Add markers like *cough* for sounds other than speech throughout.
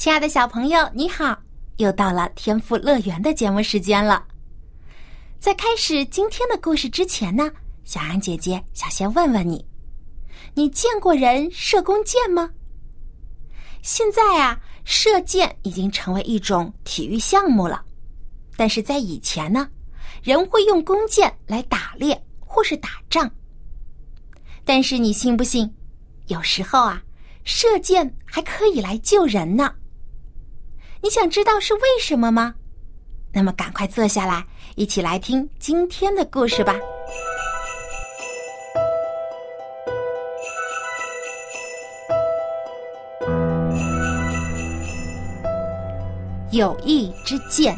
亲爱的小朋友，你好！又到了天赋乐园的节目时间了。在开始今天的故事之前呢，小安姐姐想先问问你：你见过人射弓箭吗？现在啊，射箭已经成为一种体育项目了。但是在以前呢，人会用弓箭来打猎或是打仗。但是你信不信，有时候啊，射箭还可以来救人呢？你想知道是为什么吗？那么赶快坐下来，一起来听今天的故事吧。友谊之剑。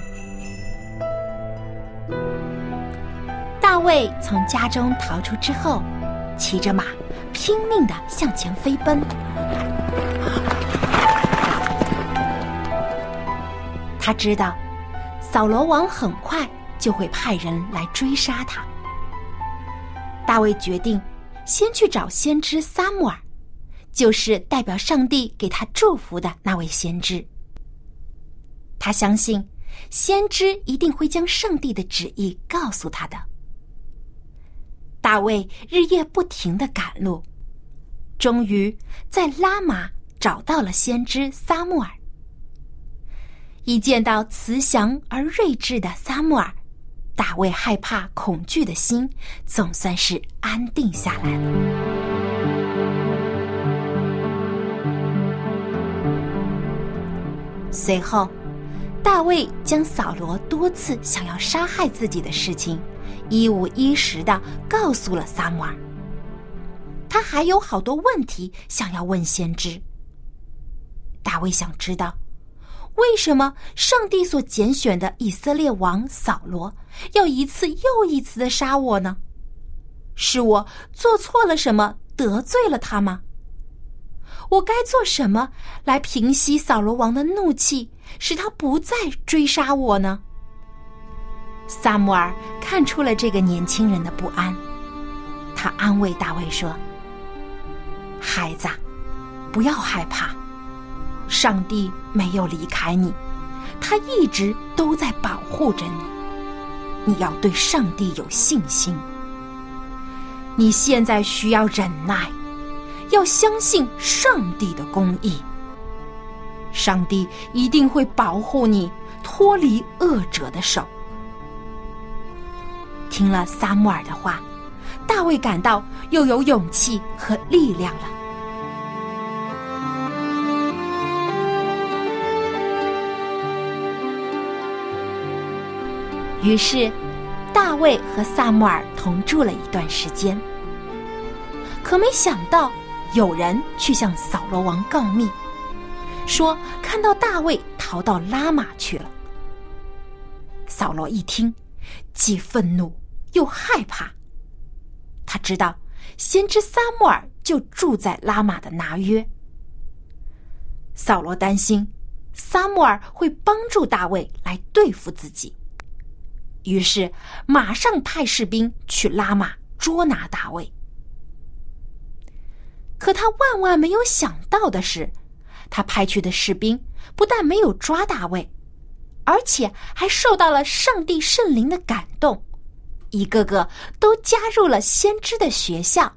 大卫从家中逃出之后，骑着马，拼命的向前飞奔。他知道，扫罗王很快就会派人来追杀他。大卫决定先去找先知撒母耳，就是代表上帝给他祝福的那位先知。他相信，先知一定会将上帝的旨意告诉他的。大卫日夜不停的赶路，终于在拉玛找到了先知撒母耳。一见到慈祥而睿智的撒母耳，大卫害怕、恐惧的心总算是安定下来了。随后。大卫将扫罗多次想要杀害自己的事情，一五一十的告诉了撒母耳。他还有好多问题想要问先知。大卫想知道，为什么上帝所拣选的以色列王扫罗要一次又一次的杀我呢？是我做错了什么，得罪了他吗？我该做什么来平息扫罗王的怒气，使他不再追杀我呢？萨姆尔看出了这个年轻人的不安，他安慰大卫说：“孩子，不要害怕，上帝没有离开你，他一直都在保护着你。你要对上帝有信心。你现在需要忍耐。”要相信上帝的公义，上帝一定会保护你脱离恶者的手。听了撒母耳的话，大卫感到又有勇气和力量了。于是，大卫和撒母耳同住了一段时间，可没想到。有人去向扫罗王告密，说看到大卫逃到拉玛去了。扫罗一听，既愤怒又害怕。他知道先知撒母耳就住在拉玛的拿约。扫罗担心撒母耳会帮助大卫来对付自己，于是马上派士兵去拉玛捉拿大卫。可他万万没有想到的是，他派去的士兵不但没有抓大卫，而且还受到了上帝圣灵的感动，一个个都加入了先知的学校，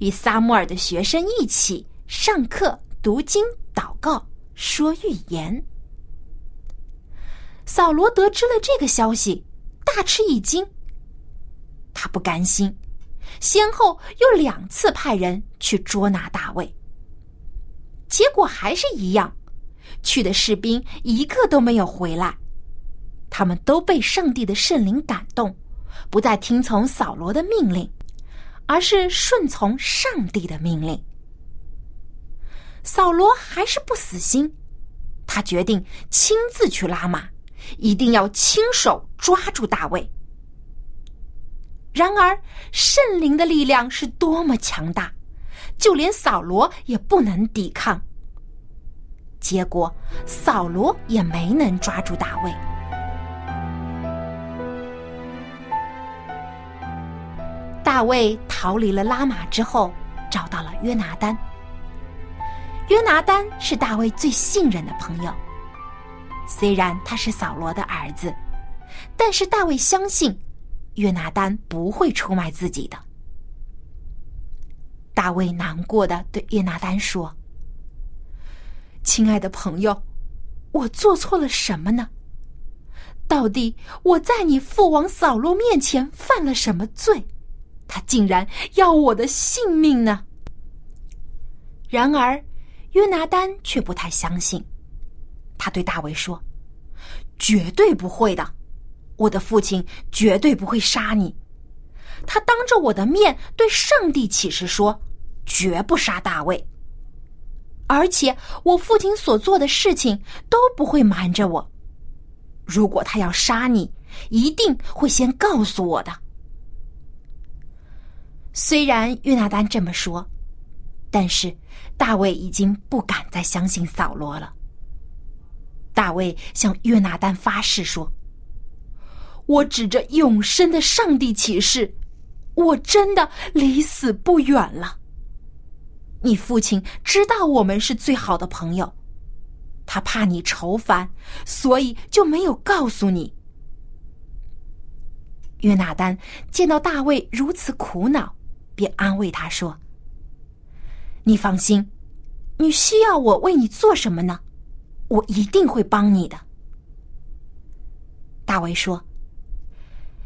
与撒母耳的学生一起上课、读经、祷告、说预言。扫罗得知了这个消息，大吃一惊，他不甘心。先后又两次派人去捉拿大卫，结果还是一样，去的士兵一个都没有回来。他们都被上帝的圣灵感动，不再听从扫罗的命令，而是顺从上帝的命令。扫罗还是不死心，他决定亲自去拉马，一定要亲手抓住大卫。然而，圣灵的力量是多么强大，就连扫罗也不能抵抗。结果，扫罗也没能抓住大卫。大卫逃离了拉玛之后，找到了约拿丹。约拿丹是大卫最信任的朋友。虽然他是扫罗的儿子，但是大卫相信约拿丹不会出卖自己的。大卫难过的对约拿丹说：“亲爱的朋友，我做错了什么呢？到底我在你父王扫罗面前犯了什么罪？他竟然要我的性命呢？”然而。约拿丹却不太相信，他对大卫说：“绝对不会的，我的父亲绝对不会杀你。他当着我的面对上帝起誓说，绝不杀大卫。而且我父亲所做的事情都不会瞒着我。如果他要杀你，一定会先告诉我的。”虽然约拿丹这么说。但是，大卫已经不敢再相信扫罗了。大卫向约拿丹发誓说：“我指着永生的上帝起誓，我真的离死不远了。你父亲知道我们是最好的朋友，他怕你愁烦，所以就没有告诉你。”约拿丹见到大卫如此苦恼，便安慰他说。你放心，你需要我为你做什么呢？我一定会帮你的。大卫说：“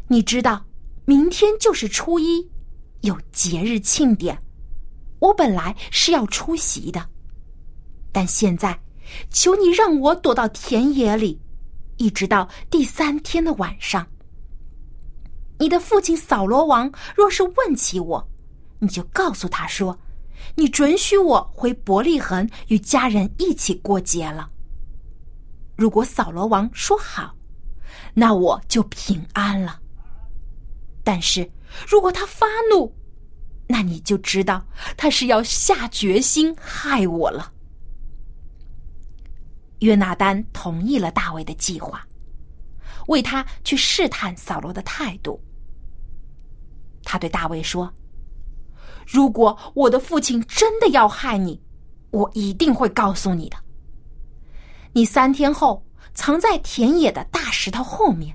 你知道，明天就是初一，有节日庆典，我本来是要出席的，但现在，求你让我躲到田野里，一直到第三天的晚上。你的父亲扫罗王若是问起我，你就告诉他说。”你准许我回伯利恒与家人一起过节了。如果扫罗王说好，那我就平安了。但是如果他发怒，那你就知道他是要下决心害我了。约拿丹同意了大卫的计划，为他去试探扫罗的态度。他对大卫说。如果我的父亲真的要害你，我一定会告诉你的。你三天后藏在田野的大石头后面，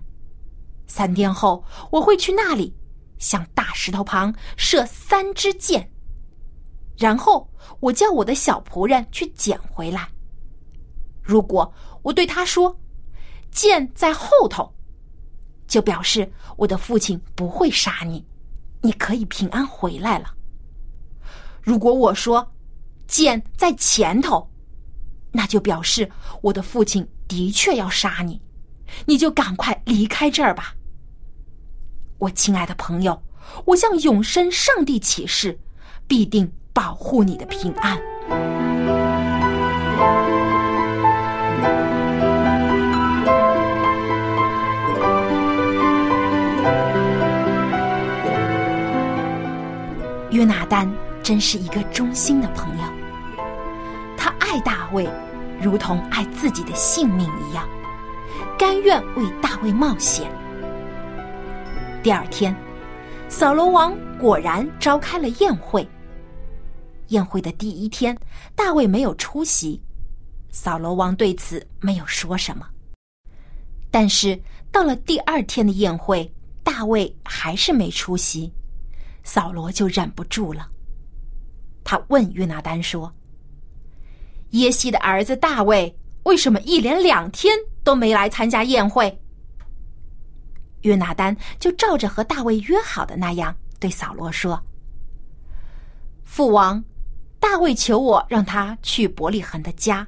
三天后我会去那里，向大石头旁射三支箭，然后我叫我的小仆人去捡回来。如果我对他说箭在后头，就表示我的父亲不会杀你，你可以平安回来了。如果我说剑在前头，那就表示我的父亲的确要杀你，你就赶快离开这儿吧。我亲爱的朋友，我向永生上帝起誓，必定保护你的平安。约拿丹。真是一个忠心的朋友，爱大卫，如同爱自己的性命一样，甘愿为大卫冒险。第二天，扫罗王果然召开了宴会。宴会的第一天，大卫没有出席，扫罗王对此没有说什么。但是到了第二天的宴会，大卫还是没出席，扫罗就忍不住了。他问约拿丹说：“耶西的儿子大卫为什么一连两天都没来参加宴会？”约拿丹就照着和大卫约好的那样对扫罗说：“父王，大卫求我让他去伯利恒的家，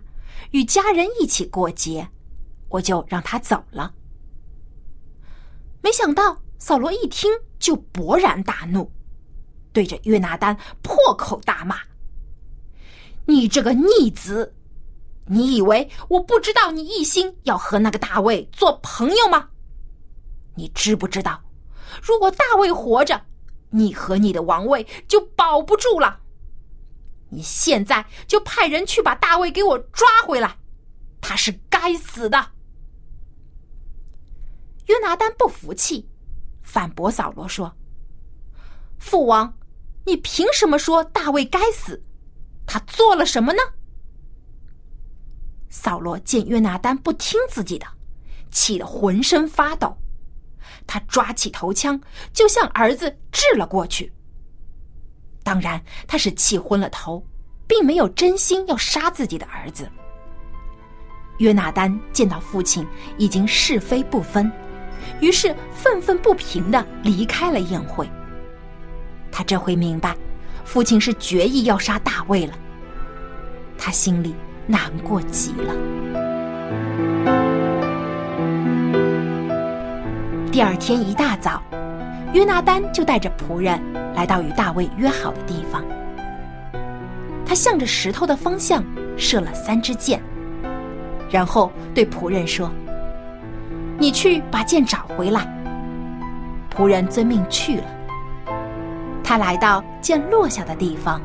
与家人一起过节，我就让他走了。”没想到扫罗一听就勃然大怒。对着约拿丹破口大骂：“你这个逆子！你以为我不知道你一心要和那个大卫做朋友吗？你知不知道，如果大卫活着，你和你的王位就保不住了。你现在就派人去把大卫给我抓回来，他是该死的。约拿丹不服气，反驳扫罗说：“父王，你凭什么说大卫该死？他做了什么呢？”扫罗见约拿丹不听自己的，气得浑身发抖。他抓起头枪就向儿子掷了过去。当然，他是气昏了头，并没有真心要杀自己的儿子。约拿丹见到父亲已经是非不分，于是愤愤不平的离开了宴会。他这回明白，父亲是决意要杀大卫了。他心里。难过极了。第二天一大早，约拿丹就带着仆人来到与大卫约好的地方。他向着石头的方向射了三支箭，然后对仆人说：“你去把箭找回来。”仆人遵命去了。他来到箭落下的地方。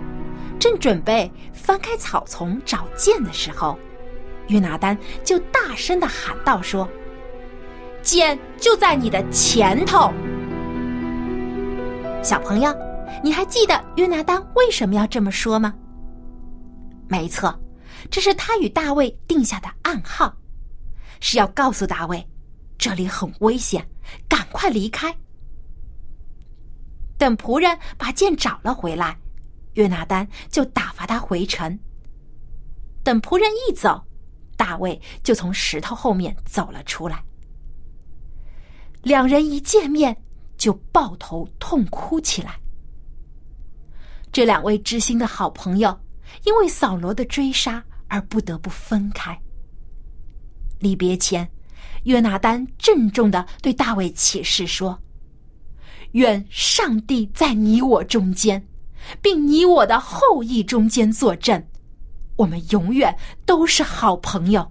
正准备翻开草丛找剑的时候，约拿丹就大声的喊道：“说，剑就在你的前头。”小朋友，你还记得约拿丹为什么要这么说吗？没错，这是他与大卫定下的暗号，是要告诉大卫，这里很危险，赶快离开。等仆人把剑找了回来。约拿丹就打发他回城。等仆人一走，大卫就从石头后面走了出来。两人一见面就抱头痛哭起来。这两位知心的好朋友，因为扫罗的追杀而不得不分开。离别前，约拿丹郑重的对大卫起誓说：“愿上帝在你我中间。”并你我的后裔中间作证，我们永远都是好朋友。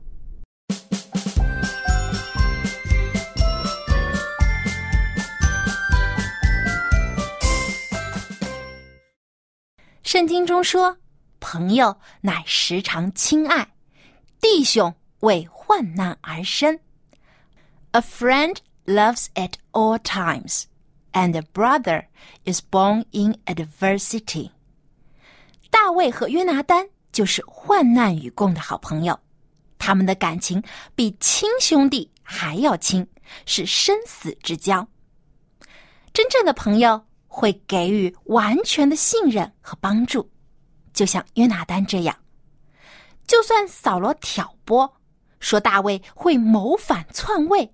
圣经中说：“朋友乃时常亲爱，弟兄为患难而生。” A friend loves at all times. And brother is born in adversity。大卫和约拿丹就是患难与共的好朋友，他们的感情比亲兄弟还要亲，是生死之交。真正的朋友会给予完全的信任和帮助，就像约拿丹这样。就算扫罗挑拨说大卫会谋反篡位。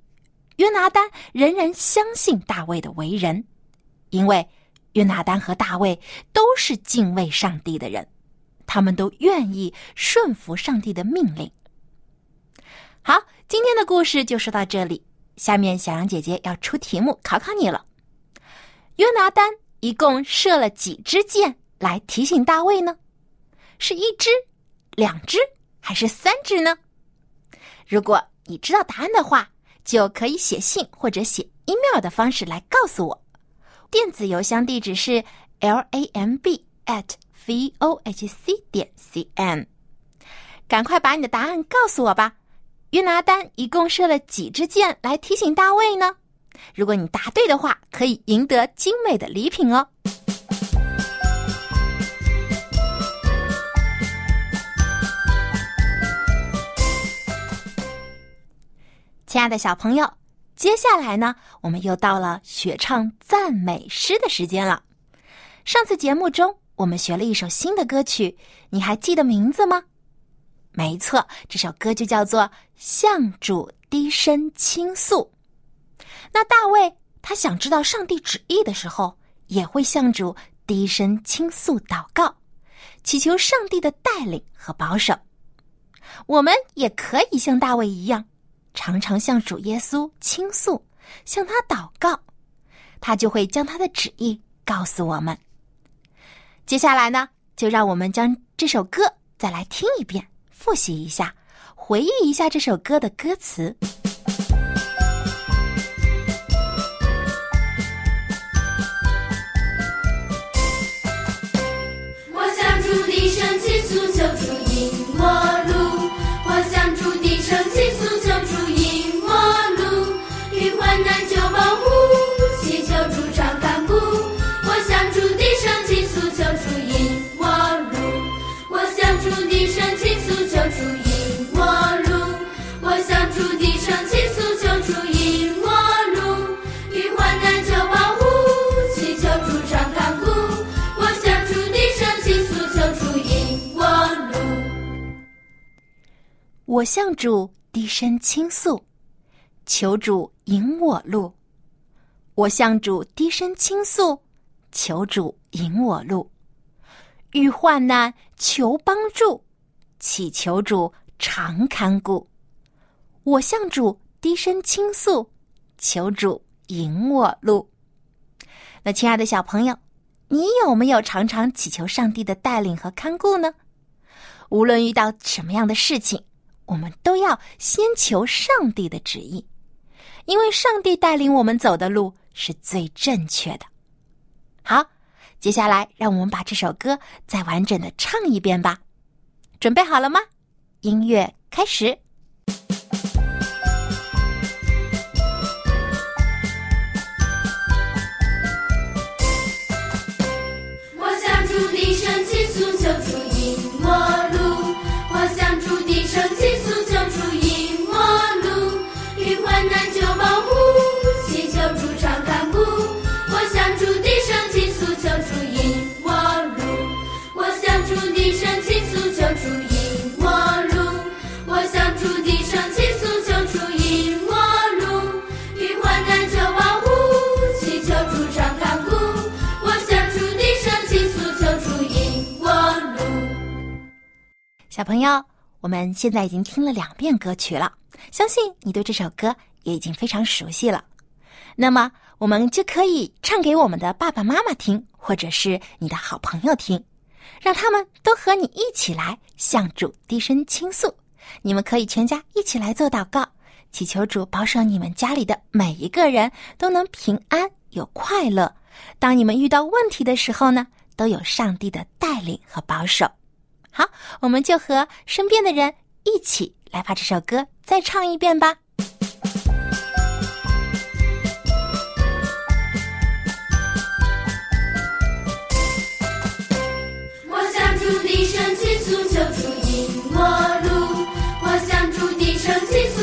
约拿丹仍然相信大卫的为人，因为约拿丹和大卫都是敬畏上帝的人，他们都愿意顺服上帝的命令。好，今天的故事就说到这里。下面小羊姐姐要出题目考考你了：约拿丹一共射了几支箭来提醒大卫呢？是一支、两支还是三支呢？如果你知道答案的话。就可以写信或者写 email 的方式来告诉我，电子邮箱地址是 l a m b at v o h c 点 c n。赶快把你的答案告诉我吧！约拿丹一共射了几支箭来提醒大卫呢？如果你答对的话，可以赢得精美的礼品哦。亲爱的小朋友，接下来呢，我们又到了学唱赞美诗的时间了。上次节目中，我们学了一首新的歌曲，你还记得名字吗？没错，这首歌就叫做《向主低声倾诉》。那大卫他想知道上帝旨意的时候，也会向主低声倾诉祷告，祈求上帝的带领和保守。我们也可以像大卫一样。常常向主耶稣倾诉，向他祷告，他就会将他的旨意告诉我们。接下来呢，就让我们将这首歌再来听一遍，复习一下，回忆一下这首歌的歌词。我向主低声倾诉，求主引我路。我向主低声倾诉，求主引我路。遇患难求帮助，祈求主常看顾。我向主低声倾诉，求主引我路。那亲爱的小朋友，你有没有常常祈求上帝的带领和看顾呢？无论遇到什么样的事情。我们都要先求上帝的旨意，因为上帝带领我们走的路是最正确的。好，接下来让我们把这首歌再完整的唱一遍吧。准备好了吗？音乐开始。小朋友，我们现在已经听了两遍歌曲了，相信你对这首歌也已经非常熟悉了。那么，我们就可以唱给我们的爸爸妈妈听，或者是你的好朋友听，让他们都和你一起来向主低声倾诉。你们可以全家一起来做祷告，祈求主保守你们家里的每一个人都能平安有快乐。当你们遇到问题的时候呢，都有上帝的带领和保守。好，我们就和身边的人一起来把这首歌再唱一遍吧。我想祝你生前速求出阴我路，我想祝你生前速。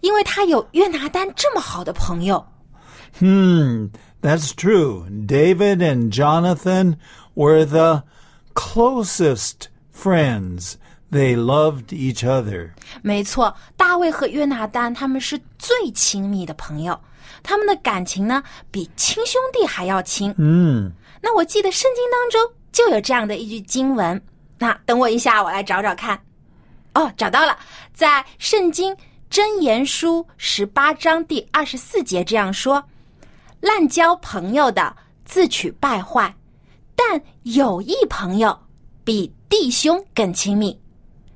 因为他有约拿丹这么好的朋友。Hmm, that's true. David and Jonathan were the closest friends. They loved each other. 没错，大卫和约拿丹他们是最亲密的朋友。他们的感情呢，比亲兄弟还要亲。嗯，那我记得圣经当中就有这样的一句经文。那等我一下，我来找找看。哦，找到了，在圣经箴言书十八章第二十四节这样说：“滥交朋友的自取败坏，但有益朋友比弟兄更亲密。”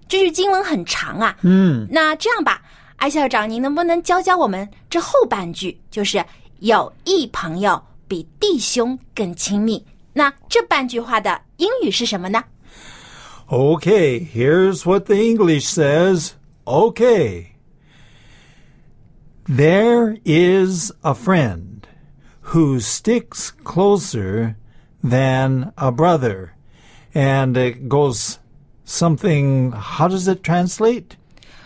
这句经文很长啊。嗯，那这样吧。艾校长，您能不能教教我们这后半句？就是有益朋友比弟兄更亲密。那这半句话的英语是什么呢？Okay, here's what the English says. Okay. There is a friend who sticks closer than a brother. And it goes something, how does it translate?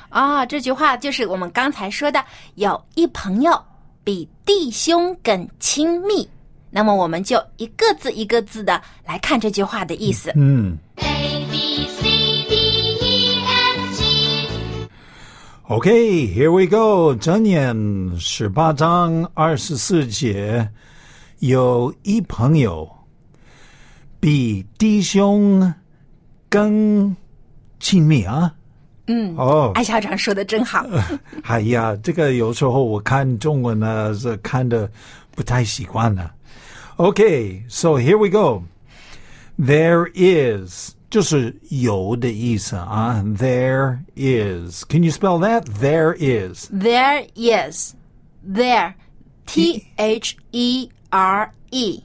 啊、这句话就是我们刚才说的，有一朋友比弟兄更亲密。那么我们就一个字一个字的来看这句话的意思。嗯 A Okay, here we go. 箴言十八章二十四节，有一朋友比弟兄更亲密啊。嗯，哦，艾校长说的真好。*laughs* 哎呀，这个有时候我看中文呢，是看的不太习惯呢。Okay, so here we go. There is 就是有的意思啊。There is. Can you spell that? There is. There is, there, T H E R E,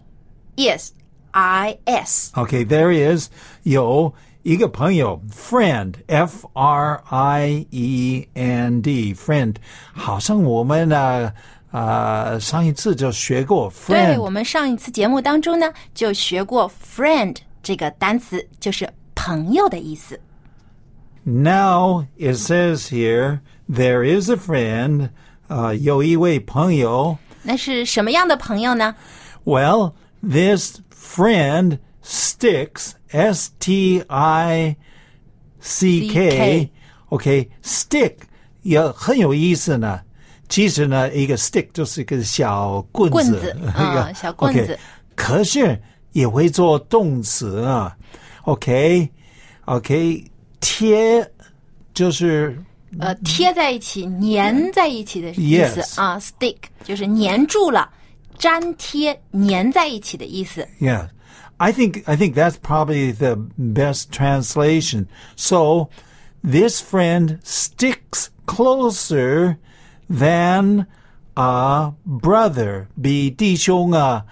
is, I S. Okay, there is 有一个朋友 friend F R I E N D friend，好像我们呢呃上一次就学过对 friend。我们上一次节目当中呢，就学过 friend 这个单词，就是 朋友的意思。 Now it says here there is a friend，呃，有一位朋友。那是什么样的朋友呢？ Well, this friend sticks S T I C K. C-K. OK, stick 也很有意思呢。其实呢，一个 stick 就是一个小棍子，棍子一个嗯小棍子 OK，可是也会做动词啊。 *laughs* OK，OK，、贴就是呃，贴在一起、粘在一起的意思 Yes 啊，stick 就是粘住了、粘贴、粘在一起的意思。 Yeah. I think I think that's probably the best translation. So this friend sticks closer than a brother. 比弟兄啊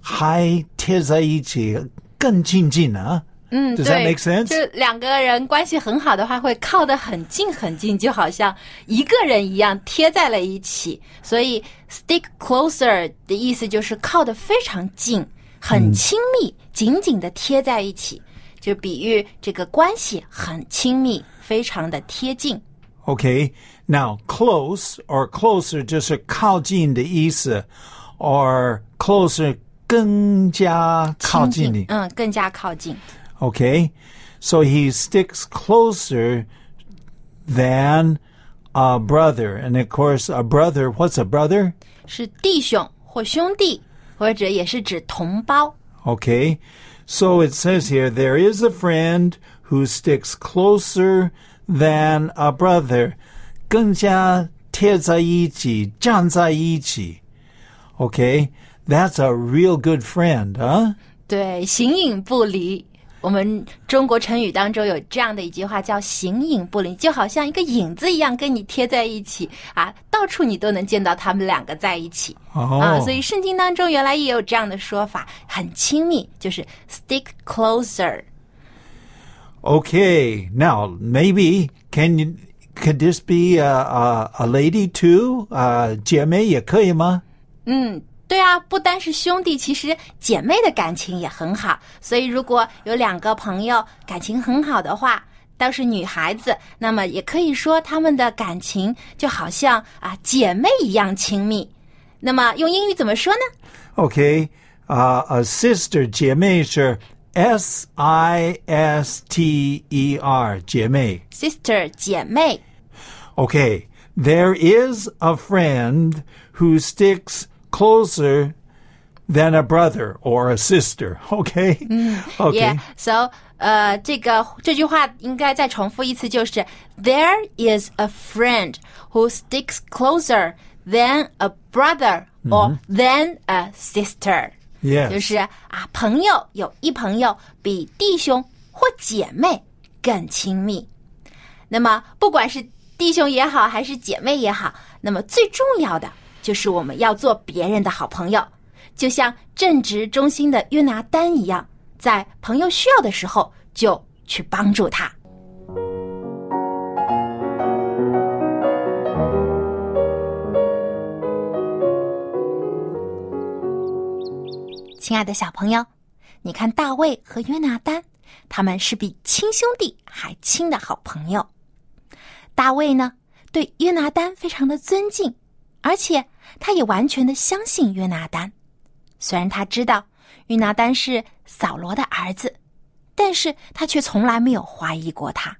还贴在一起更亲近啊。 嗯 Does 对 that make sense? 就两个人关系很好的话，会靠得很近很近，就好像一个人一样贴在了一起。所以 stick closer 的意思就是靠得非常近，很亲密，紧紧的贴在一起，就比喻这个关系很亲密，非常的贴近。Okay. Now close or closer 就是靠近的意思，or closer 更加靠近你。嗯，更加靠近。Okay? So he sticks closer than a brother. And of course, a brother, what's a brother? 是弟兄或兄弟，或者也是指同胞。 Okay? So it says here, there is a friend who sticks closer than a brother. 更加贴在一起，站在一起. Okay? That's a real good friend, huh? 对，形影不离。 我们中国成语当中有这样的一句话，叫“形影不离”，就好像一个影子一样跟你贴在一起啊，到处你都能见到他们两个在一起、啊。Oh. 所以圣经当中原来也有这样的说法，很亲密，就是 stick closer。Okay, now maybe can you could this be a a, a lady too? 呃，姐妹也可以吗？嗯，对啊，不单是兄弟，其实姐妹的感情也很好。所以如果有两个朋友感情很好的话，倒是女孩子，那么也可以说她们的感情就好像啊姐妹一样亲密。那么用英语怎么说呢 Okay, uh, a sister 姐妹是 S I S T E R 姐妹。？Sister 姐妹。Okay, there is a friend who sticks closer than a brother or a sister. *laughs* Okay, okay. Yeah. So 呃，这个这句话应该再重复一次，就是 There is a friend who sticks closer than a brother or than a sister。 Yes. 就是啊，朋友有一朋友比弟兄或姐妹更亲密。那么，不管是弟兄也好，还是姐妹也好，那么最重要的 就是我们要做别人的好朋友，就像正直忠心的约拿丹一样，在朋友需要的时候就去帮助他。亲爱的小朋友，你看大卫和约拿丹，他们是比亲兄弟还亲的好朋友。大卫呢，对约拿丹非常的尊敬，而且他也完全的相信约拿丹。虽然他知道约拿丹是扫罗的儿子，但是他却从来没有怀疑过他。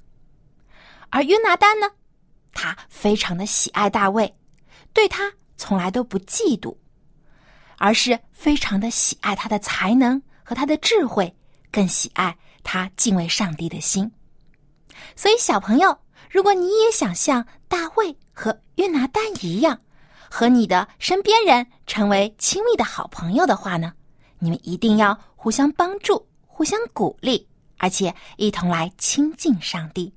而约拿丹呢，他非常的喜爱大卫，对他从来都不嫉妒，而是非常的喜爱他的才能和他的智慧，更喜爱他敬畏上帝的心。所以，小朋友，如果你也想像大卫和约拿丹一样，和你的身边人成为亲密的好朋友的话呢，你们一定要互相帮助、互相鼓励，而且一同来亲近上帝。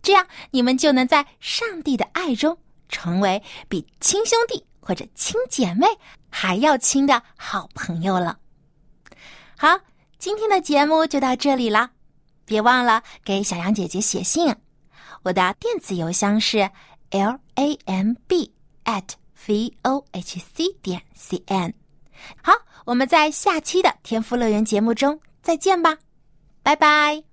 这样，你们就能在上帝的爱中成为比亲兄弟或者亲姐妹还要亲的好朋友了。好，今天的节目就到这里了。别忘了给小羊姐姐写信，我的电子邮箱是 l a m b at v o h c 点 c n。好，我们在下期的天赋乐园节目中再见吧，拜拜。